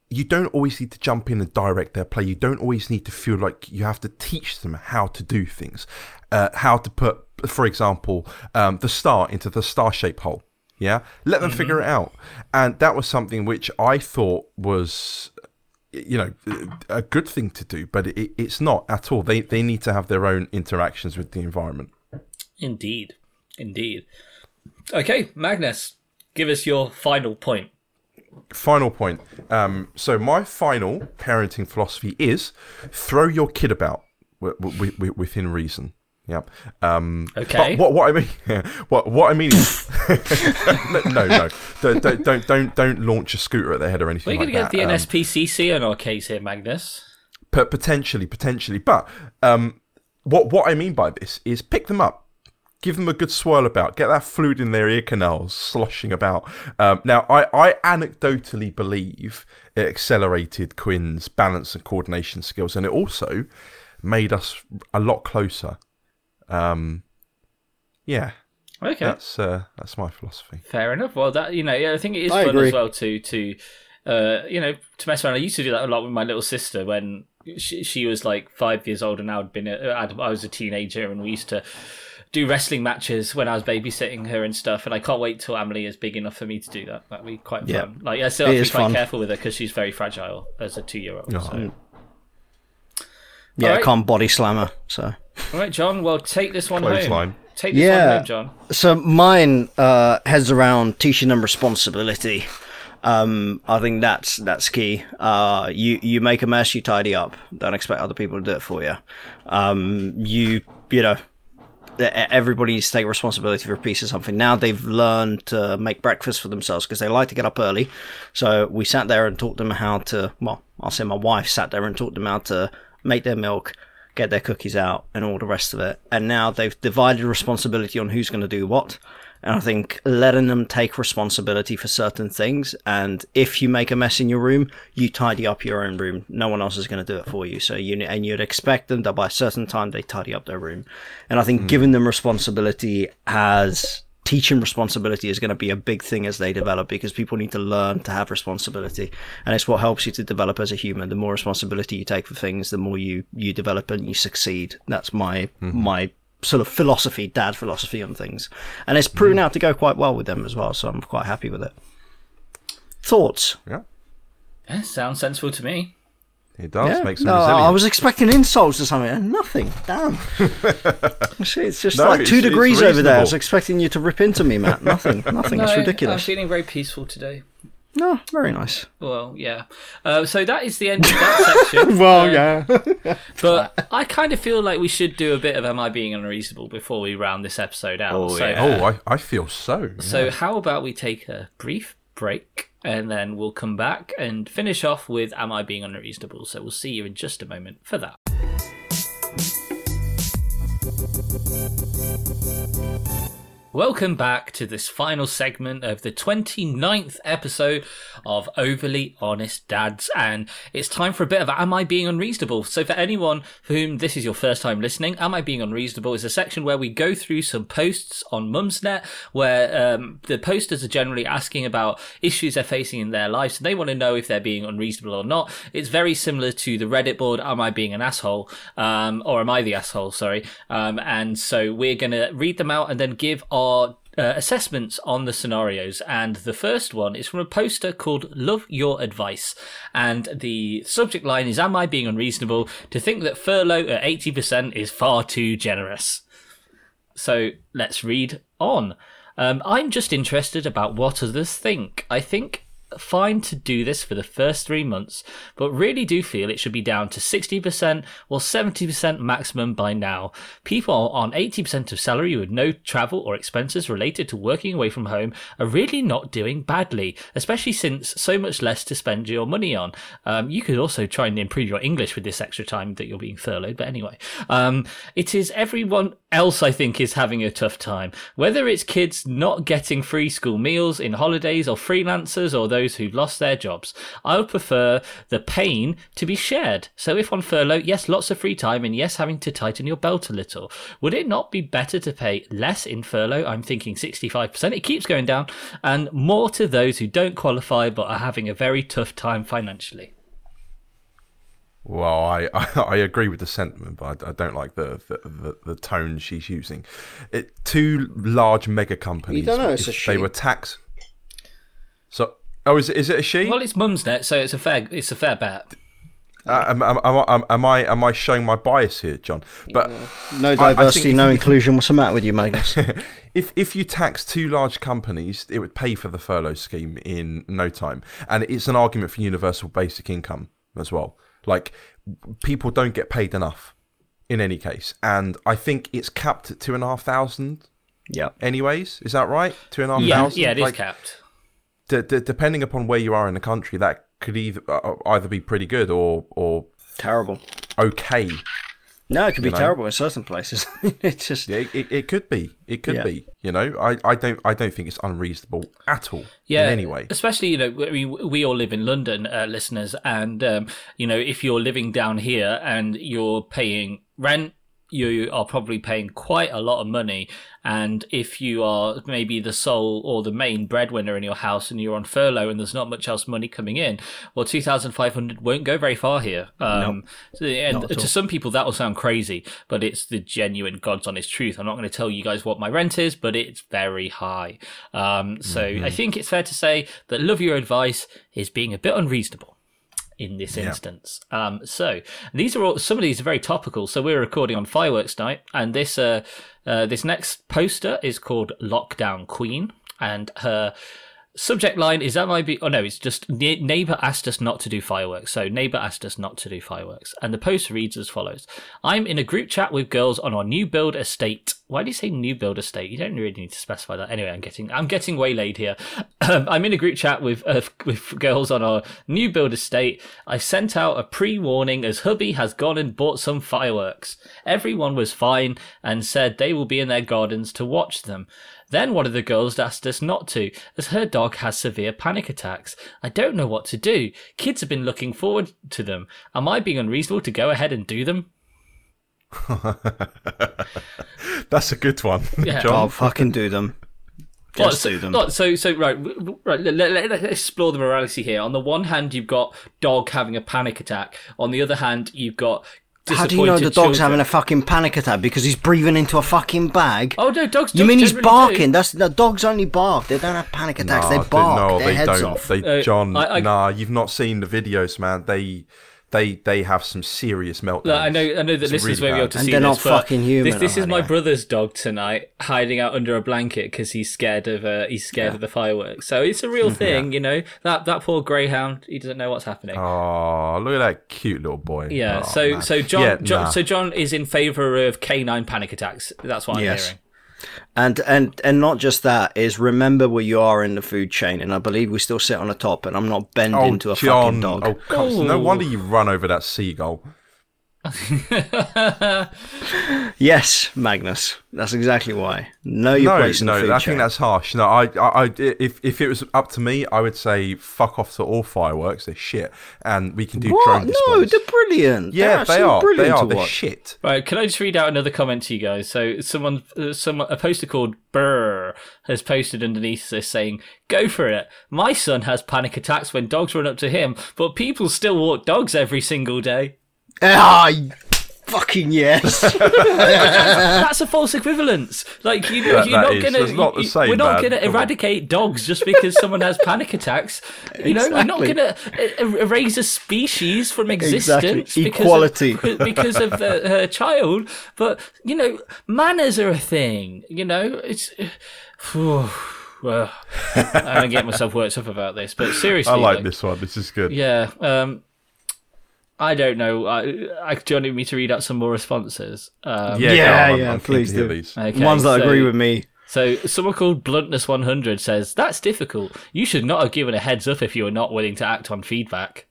you don't always need to jump in and direct their play. You don't always need to feel like you have to teach them how to do things, uh, how to put, for example, um, the star into the star shape hole. Yeah, let them figure it out. And that was something which I thought was, you know, a good thing to do, but it, it's not at all. They they need to have their own interactions with the environment. indeed, indeed. Okay, Magnus, give us your final point. Final point. Um, so my final parenting philosophy is throw your kid about w- w- w- within reason. Yep. Um, Okay. What what I mean, what what I mean is, no, no, don't, don't don't don't don't launch a scooter at their head or anything We're like going to get the Um, NSPCC on our case here, Magnus. But potentially, potentially. But um, what what I mean by this is pick them up, give them a good swirl about, get that fluid in their ear canals sloshing about. Um, now, I I anecdotally believe it accelerated Quinn's balance and coordination skills, and it also made us a lot closer. Um, yeah, Okay. that's uh, that's my philosophy. Fair enough. Well, that you know, yeah, I think it is I fun agree. as well to to uh, you know to mess around. I used to do that a lot with my little sister when she, she was like five years old and I had been a, I'd- I was a teenager, and we used to do wrestling matches when I was babysitting her and stuff. And I can't wait till Amelie is big enough for me to do that. That'd be quite Yeah. fun. Like I still have It to is be quite fun. careful with her because she's very fragile as a two-year-old. Oh. So. Yeah, I can't body slam her. So, All right, John. Well, take this one Clothesline. home. Take this Yeah. one home, John. so mine uh, heads around teaching them responsibility. Um, I think that's that's key. Uh, you you make a mess, you tidy up. Don't expect other people to do it for you. Um, you you know everybody needs to take responsibility for a piece of something. Now they've learned to make breakfast for themselves because they like to get up early. So we sat there and taught them how to. Well, I'll say my wife sat there and taught them how to make their milk, get their cookies out, and all the rest of it. And now they've divided responsibility on who's going to do what. And I think letting them take responsibility for certain things. And if you make a mess in your room, you tidy up your own room. No one else is going to do it for you. So you and you'd expect them that by a certain time they tidy up their room. And I think hmm. giving them responsibility as teaching responsibility is going to be a big thing as they develop because people need to learn to have responsibility and it's what helps you to develop as a human the more responsibility you take for things the more you you develop and you succeed that's my hmm. my sort of philosophy dad philosophy on things and it's proven mm. out to go quite well with them as well so i'm quite happy with it thoughts Yeah, Yeah, sounds sensible to me. it does yeah. make some no, resilient. I was expecting insults or something. and Nothing. Damn. See, it's just No, like two it's- it's degrees over there. I was expecting you to rip into me, Matt. Nothing. Nothing. it's ridiculous. I'm feeling very peaceful today. No, very nice. Well, yeah. Uh, so that is the end of that section. Well, Uh, yeah. But I kind of feel like we should do a bit of Am I Being Unreasonable before we round this episode out. Oh, so, yeah. oh, I, I feel so. so how about we take a brief break and then we'll come back and finish off with Am I Being Unreasonable? So we'll see you in just a moment for that. Welcome back to this final segment of the 29th episode of Overly Honest Dads. And it's time for a bit of Am I Being Unreasonable? So, for anyone for whom this is your first time listening, Am I Being Unreasonable is a section where we go through some posts on Mumsnet where um, the posters are generally asking about issues they're facing in their lives. And they want to know if they're being unreasonable or not. It's very similar to the Reddit board, Am I Being an Asshole? Um, or Am I the Asshole? Sorry. Um, and so we're going to read them out and then give our uh, assessments on the scenarios. And the first one is from a poster called Love Your Advice. And the subject line is Am I being unreasonable to think that furlough at 80% is far too generous? So let's read on. Um, I'm just interested about what others think. I think fine to do this for the first three months, but really do feel it should be down to 60% or 70% maximum by now. People on 80% of salary with no travel or expenses related to working away from home are really not doing badly, especially since so much less to spend your money on. Um, you could also try and improve your English with this extra time that you're being furloughed, but anyway. Um, it is everyone else, I think, is having a tough time. Whether it's kids not getting free school meals in holidays or freelancers or those who've lost their jobs, I would prefer the pain to be shared. So if on furlough, yes, lots of free time and yes, having to tighten your belt a little. Would it not be better to pay less in furlough? I'm thinking 65%. It keeps going down and more to those who don't qualify but are having a very tough time financially. Well, I, I, I agree with the sentiment, but I, I don't like the, the, the, the tone she's using. It two large mega companies. don't know, it's if a she. They were tax. So, oh, is it, is it a she? Well, it's Mumsnet, so it's a fair it's a fair bet. Uh, am, am, am, am, am I am I showing my bias here, John? But No I diversity, no inclusion. What's the matter with you, Magnus? if if you tax two large companies, it would pay for the furlough scheme in no time, and it's an argument for universal basic income as well. Like people don't get paid enough in any case, and I think it's capped at two and a half thousand. yeah. Anyways, is that right? Two and a half Yeah, thousand. yeah, it is Like, capped. D- d- depending upon where you are in the country, that could either uh, either be pretty good or or Terrible. okay. No, it could be know? terrible in certain places. it's just Yeah, it, it could be. It could Yeah. be. You know, I, I don't I don't think it's unreasonable at all. Yeah. In any way. Especially, you know, we, we all live in London, uh, listeners, and, um, you know, if you're living down here and you're paying rent, you are probably paying quite a lot of money. And if you are maybe the sole or the main breadwinner in your house and you're on furlough and there's not much else money coming in, well, 2,500 won't go very far here. Um, so- and to all. some people, that will sound crazy, but it's the genuine God's honest truth. I'm not going to tell you guys what my rent is, but it's very high. Um, so I think it's fair to say that Love Your Advice is being a bit unreasonable in this instance. Um, so these are all some of these are very topical. So we're recording on fireworks night, and this uh, uh, this next poster is called Lockdown Queen, and her subject line is that might be oh no it's just neighbor asked us not to do fireworks so neighbor asked us not to do fireworks. And the post reads as follows. I'm in a group chat with girls on our new build estate. Why do you say new build estate? You don't really need to specify that. Anyway i'm getting i'm getting waylaid here. I'm in a group chat with uh, with girls on our new build estate. I sent out a pre-warning as hubby has gone and bought some fireworks. Everyone was fine and said they will be in their gardens to watch them then one of the girls asked us not to, as her dog has severe panic attacks. I don't know what to do. Kids have been looking forward to them. Am I being unreasonable to go ahead and do them? That's a good one, Yeah. Oh, John. fucking do them. What, Just so, do them. what, so, so, right, w- w- right. Let, let, us explore the morality here. On the one hand, you've got dog having a panic attack. On the other hand, you've got How do you know the dog's children. having a fucking panic attack because he's breathing into a fucking bag? Oh no, dogs. you dogs mean he's barking? do. That's the dogs only bark. They don't have panic attacks. Nah, they they- bark no, their they heads don't. off. They, Uh, John, I- I- nah, you've not seen the videos, man. They, they, they have some serious meltdowns. Look, I know, I know that It's listeners really won't be able to And see they're this, not fucking human, This, this is my brother's dog tonight, hiding out under a blanket because he's scared of uh, he's scared of the fireworks. So it's a real thing, you know. That that poor greyhound, he doesn't know what's happening. Oh, look at that cute little boy. yeah. Oh, so man. so John, Yeah, John nah. so John is in favour of canine panic attacks. That's what I'm Yes. hearing. And and and not just that is remember where you are in the food chain, and I believe we still sit on the top, and I'm not bending oh, to a John. fucking dog. Oh, come- no wonder you run over that seagull. Yes, Magnus, that's exactly why. Know your no, place in the no, food I chain. think that's harsh. No, I, I, I, if if it was up to me, I would say fuck off to all fireworks. They're shit, and we can do what? drone No, displays. they're brilliant. yeah, they're they absolutely are. they are. to They're watch. shit. Right, can I just read out another comment to you guys? So someone, uh, someone, a poster called Brr has posted underneath this saying, "Go for it. My son has panic attacks when dogs run up to him, but people still walk dogs every single day." Ah, fucking yes. That's a false equivalence. Like you, That- you're that not is- gonna, not the you- same, we're not man. gonna Come on. eradicate dogs just because someone has panic attacks. You know, we're not gonna uh, erase a species from existence Equality. because of, because of the, her child. But you know, manners are a thing. You know, it's. Well, I don't get myself worked up about this, but seriously, I like this one. This is good. Yeah, um, I don't know. I, I, do you want me to read out some more responses? Um, Yeah, Yeah, on, yeah, I'm please to do. these. Okay, Ones that so- agree with me. So someone called Bluntness100 says that's difficult. You should not have given a heads up if you were not willing to act on feedback.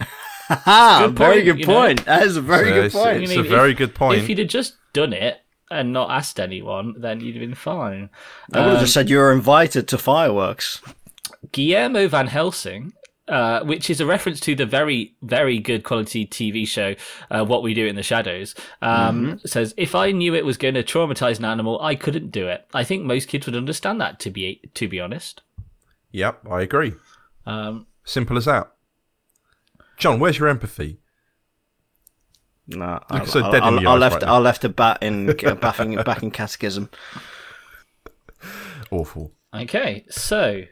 Ah, good very good you know. point. That is a very So good it's- point. It's I mean, a very if- good point. If you'd have just done it and not asked anyone, then you'd have been fine. I would have just said you were invited to fireworks. Guillermo Van Helsing, uh, which is a reference to the very, very good quality TV show uh, What We Do in the Shadows, um, says, "If I knew it was going to traumatize an animal, I couldn't do it. I think most kids would understand that. To be to be honest, Yep, I agree. um, Simple as that. John, where's your empathy? No, I, Look so I, dead in I, the I left. right now. I left a bat in back in back in catechism. Awful. Okay, so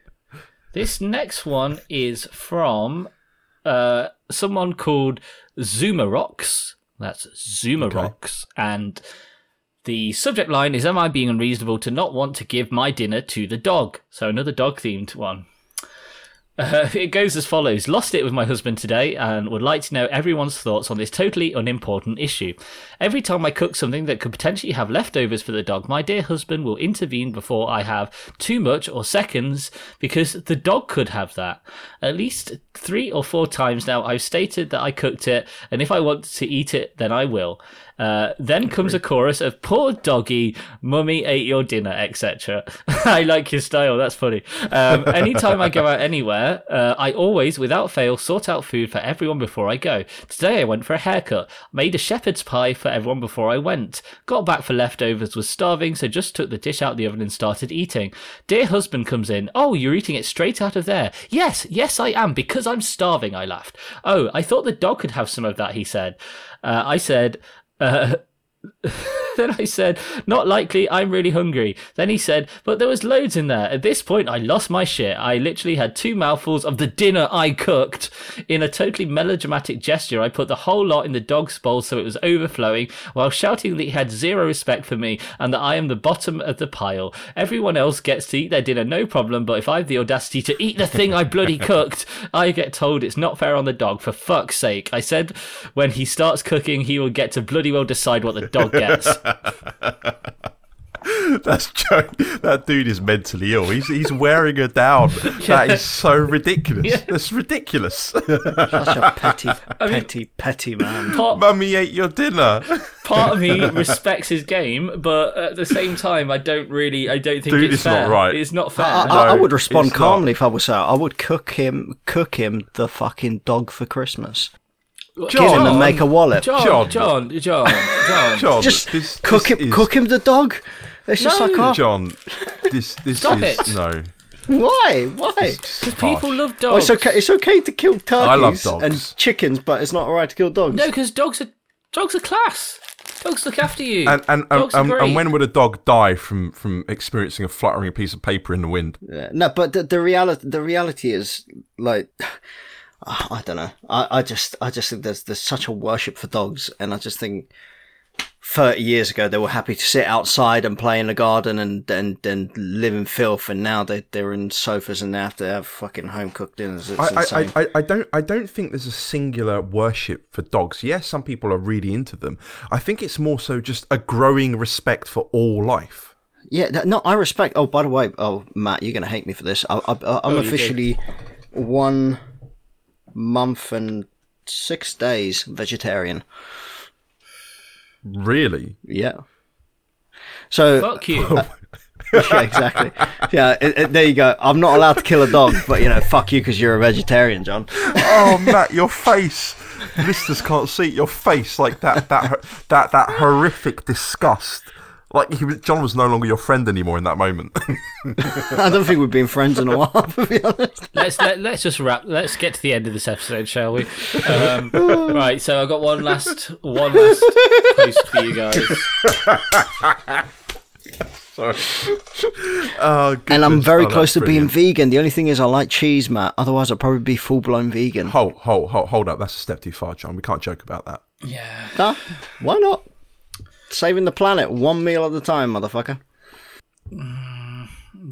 this next one is from uh, someone called Zumarox. That's Zumarox. And the subject line is Am I being unreasonable to not want to give my dinner to the dog? So another dog themed one. Uh, it goes as follows Lost it with my husband today and would like to know everyone's thoughts on this totally unimportant issue. Every time I cook something that could potentially have leftovers for the dog, my dear husband will intervene before I have too much or seconds because the dog could have that. At least three or four times now, I've stated that I cooked it and if I want to eat it, then I will. Uh, then comes a chorus of "Poor doggy, mummy ate your dinner," etc. I like your style. That's funny. Um, anytime I go out anywhere, uh, I always, without fail, sort out food for everyone before I go. Today I went for a haircut. Made a shepherd's pie for everyone before I went. Got back for leftovers. Was starving, so just took the dish out of the oven and started eating. Dear husband comes in. Oh, you're eating it straight out of there. Yes, yes, I am because I'm starving. I laughed. Oh, I thought the dog could have some of that. He said. Uh, I said. Uh, then I said, not likely, I'm really hungry. Then he said, but there was loads in there. At this point, I lost my shit. I literally had two mouthfuls of the dinner I cooked. In a totally melodramatic gesture, I put the whole lot in the dog's bowl so it was overflowing, while shouting that he had zero respect for me and that I am the bottom of the pile. Everyone else gets to eat their dinner no problem, but if I have the audacity to eat the thing I bloody cooked, I get told it's not fair on the dog, for fuck's sake. I said when he starts cooking, he will get to bloody well decide what the dog gets. That's Joe. That dude is mentally ill. He's he's wearing her down. That is so ridiculous. Yeah. That's ridiculous. Such a petty, petty, petty man. Part, Mummy ate your dinner. part of me respects his game, but at the same time, I don't really. I don't think Dude, it's, it's not fair. right. It's not fair. I, No, I, I would respond it's not. calmly if I was out. I would cook him, cook him the fucking dog for Christmas. Get him and make a wallet. John, John. John, John, John. John, Just this, cook this him, is- cook him the dog. It's just No. like, oh, John, this this Stop is it. no. why, why? Because People love Oh, dogs. it's okay. It's okay to kill I love turkeys dogs. and chickens, but it's not alright to kill dogs. No, because dogs are dogs are class. Dogs look after you. And and, and, dogs are and, great. and when would a dog die from from experiencing a fluttering piece of paper in the wind? Yeah, no, but the, the reality, the reality is like, Ah, I don't know. I, I just, I just think there's there's such a worship for dogs, and I just think. 30 years ago, they were happy to sit outside and play in the garden and, and, and live in filth, and now they, they're in sofas and they have to have fucking home cooked dinners. It's I, I. I, I don't I don't think there's a singular worship for dogs. Yes, some people are really into them. I think it's more so just a growing respect for all life. Yeah, th- no, I respect. Oh, by the way, oh Matt, you're gonna hate me for this. I, I, I- I'm you do. officially one month and six days vegetarian. Really? Yeah. So Fuck you. yeah, exactly. Yeah, it, it- there you go. I'm not allowed to kill a dog, but you know, fuck you because you're a vegetarian, John. Oh, Matt, your face. Listeners can't see your face like that. That that that horrific disgust. Like he was, John was no longer your friend anymore in that moment. I don't think we've been friends in a while, to be honest. let's let, let's just wrap. Let's get to the end of this episode, shall we? Um, right. So I've got one last one last post for you guys. Sorry. oh, And I'm very Oh, close to being vegan. The only thing is, I like cheese, Matt. Otherwise, I'd probably be full blown vegan. Hold, hold, hold, hold up. That's a step too far, John. We can't joke about that. Yeah. Huh? Why not? Saving the planet one meal at a time, motherfucker.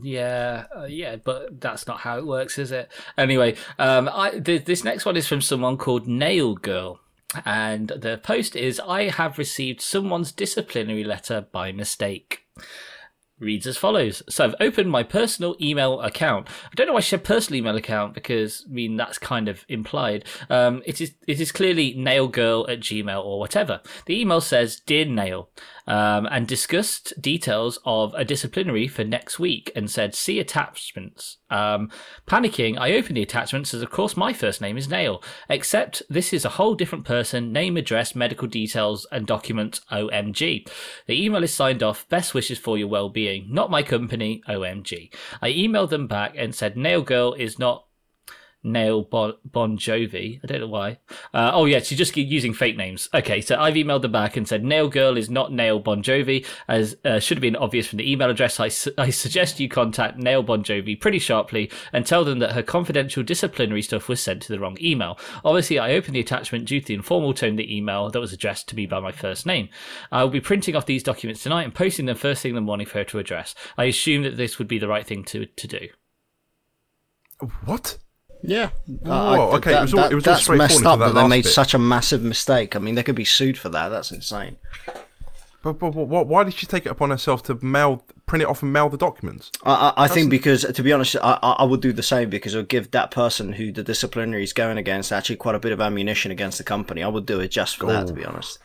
Yeah, uh, yeah, but that's not how it works, is it? Anyway, um, I, th- this next one is from someone called Nail Girl. And the post is I have received someone's disciplinary letter by mistake. Reads as follows. So I've opened my personal email account. I don't know why I said personal email account because I mean that's kind of implied. Um, it is it is clearly nailgirl at gmail or whatever. The email says Dear Nail, um, and discussed details of a disciplinary for next week and said see attachments. Um, panicking, I opened the attachments as of course my first name is Nail, except this is a whole different person, name, address, medical details, and document. OMG. The email is signed off. Best wishes for your well-being. Not my company. OMG. I emailed them back and said Nail Girl is not Nail bon, bon Jovi. I don't know why. Uh, oh yeah, she's just using fake names. Okay, so I've emailed them back and said Nail Girl is not Nail Bon Jovi, as uh, should have been obvious from the email address. I, su- I suggest you contact Nail Bon Jovi pretty sharply and tell them that her confidential disciplinary stuff was sent to the wrong email. Obviously, I opened the attachment due to the informal tone of the email that was addressed to me by my first name. I will be printing off these documents tonight and posting them first thing in the morning for her to address. I assume that this would be the right thing to to do. What? Yeah. Whoa, okay, it was all- it was that's messed up that that they made bit. such a massive mistake. I mean, they could be sued for that. That's insane. But, but, but why did she take it upon herself to mail, print it off and mail the documents? I, I, I think because, to be honest, I, I would do the same because it would give that person who the disciplinary is going against actually quite a bit of ammunition against the company. I would do it just for that, to be honest.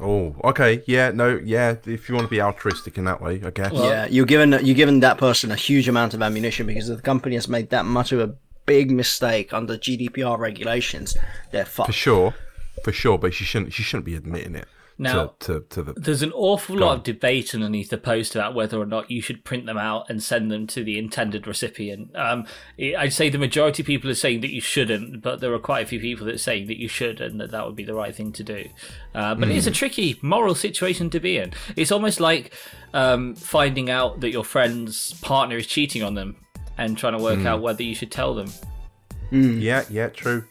Oh, okay. Yeah, no, yeah. If you want to be altruistic in that way, I guess. yeah, you're giving you're giving that person a huge amount of ammunition because the company has made that much of a big mistake under GDPR regulations, they're fucked. for sure, for sure. But she shouldn't. She shouldn't be admitting it Now- to, to to the. There's an awful lot of debate underneath the post about whether or not you should print them out and send them to the intended recipient. Um, I'd say the majority of people are saying that you shouldn't, but there are quite a few people that are saying that you should and that that would be the right thing to do. Uh, but it's a tricky moral situation to be in. It's almost like um, finding out that your friend's partner is cheating on them and trying to work out whether you should tell them. Yeah, yeah, true.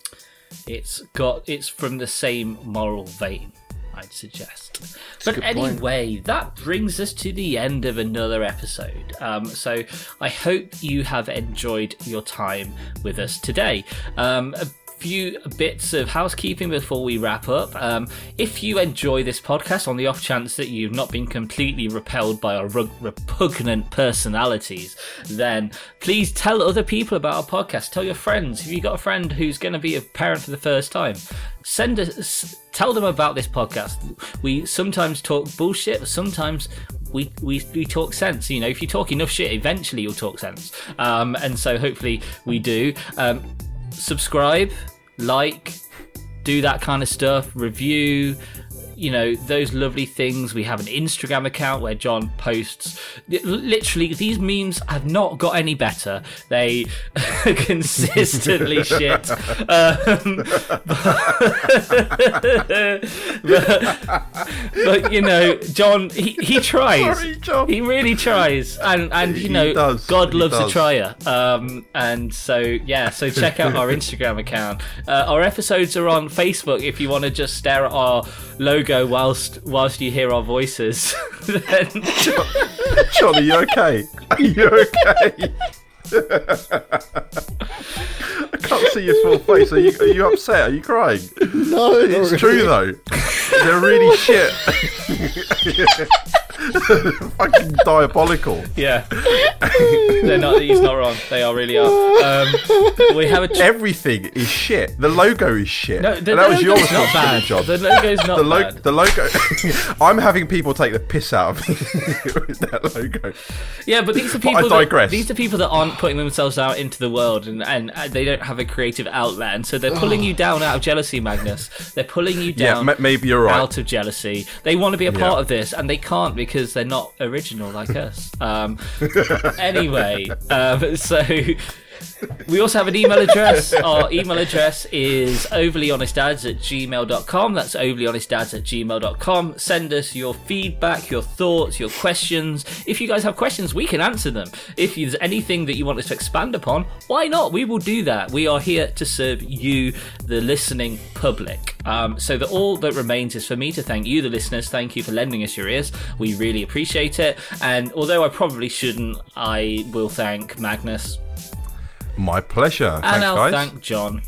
It's got it's from the same moral vein, I'd suggest. But good point. anyway, that brings us to the end of another episode. Um, so I hope you have enjoyed your time with us today. Um, a few bits of housekeeping before we wrap up. Um, if you enjoy this podcast, on the off chance that you've not been completely repelled by our repugnant personalities, then please tell other people about our podcast. Tell your friends. If you've got a friend who's going to be a parent for the first time, send us, tell them about this podcast. We sometimes talk bullshit, sometimes we, we, we talk sense. You know, if you talk enough shit, eventually you'll talk sense. Um, and so hopefully we do. Um, subscribe, like, do that kind of stuff, review, you know, those lovely things. We have an Instagram account where John posts. Literally, these memes have not got any better. They consistently shit. Um, but, but, you know, John, he, he tries. Sorry, John. He really tries, and and you know, does. God He loves a does. trier. Um, and so yeah, so check out our Instagram account. Uh, our episodes are on Facebook if you want to just stare at our logo whilst whilst you hear our voices. then, John, are you okay? Are you okay? I can't see your full face. Are you, are you upset? Are you crying? No, It's true though. They're really shit. Fucking diabolical. yeah, they're not. He's not wrong. They are really are. Um, we have a. Tr- Everything is shit. The logo is shit. no, And the that was your not bad. John. The logo's not the, lo- bad. the logo. I'm having people take the piss out of me with that logo. Yeah, but these are people. That, digress. these are people that aren't putting themselves out into the world, and, and uh, they don't have a creative outlet, and so they're pulling you down out of jealousy, Magnus. They're pulling you Yeah, down m- maybe you're right. out of jealousy. They want to be a part Yeah. of this, and they can't because they're not original like us. Um, anyway, um, so. We also have an email address. Our email address is overlyhonestdads at gmail.com. That's overlyhonestdads at gmail.com. Send us your feedback, your thoughts, your questions. If you guys have questions, we can answer them. If there's anything that you want us to expand upon, why not? We will do that. We are here to serve you, the listening public. Um, so that all that remains is for me to thank you, the listeners. Thank you for lending us your ears. We really appreciate it. And although I probably shouldn't, I will thank Magnus My pleasure. and Thanks, I'll guys. thank John.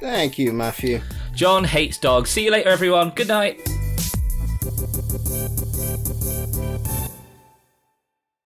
Thank you, Matthew. John hates dogs. See you later, everyone. Good night.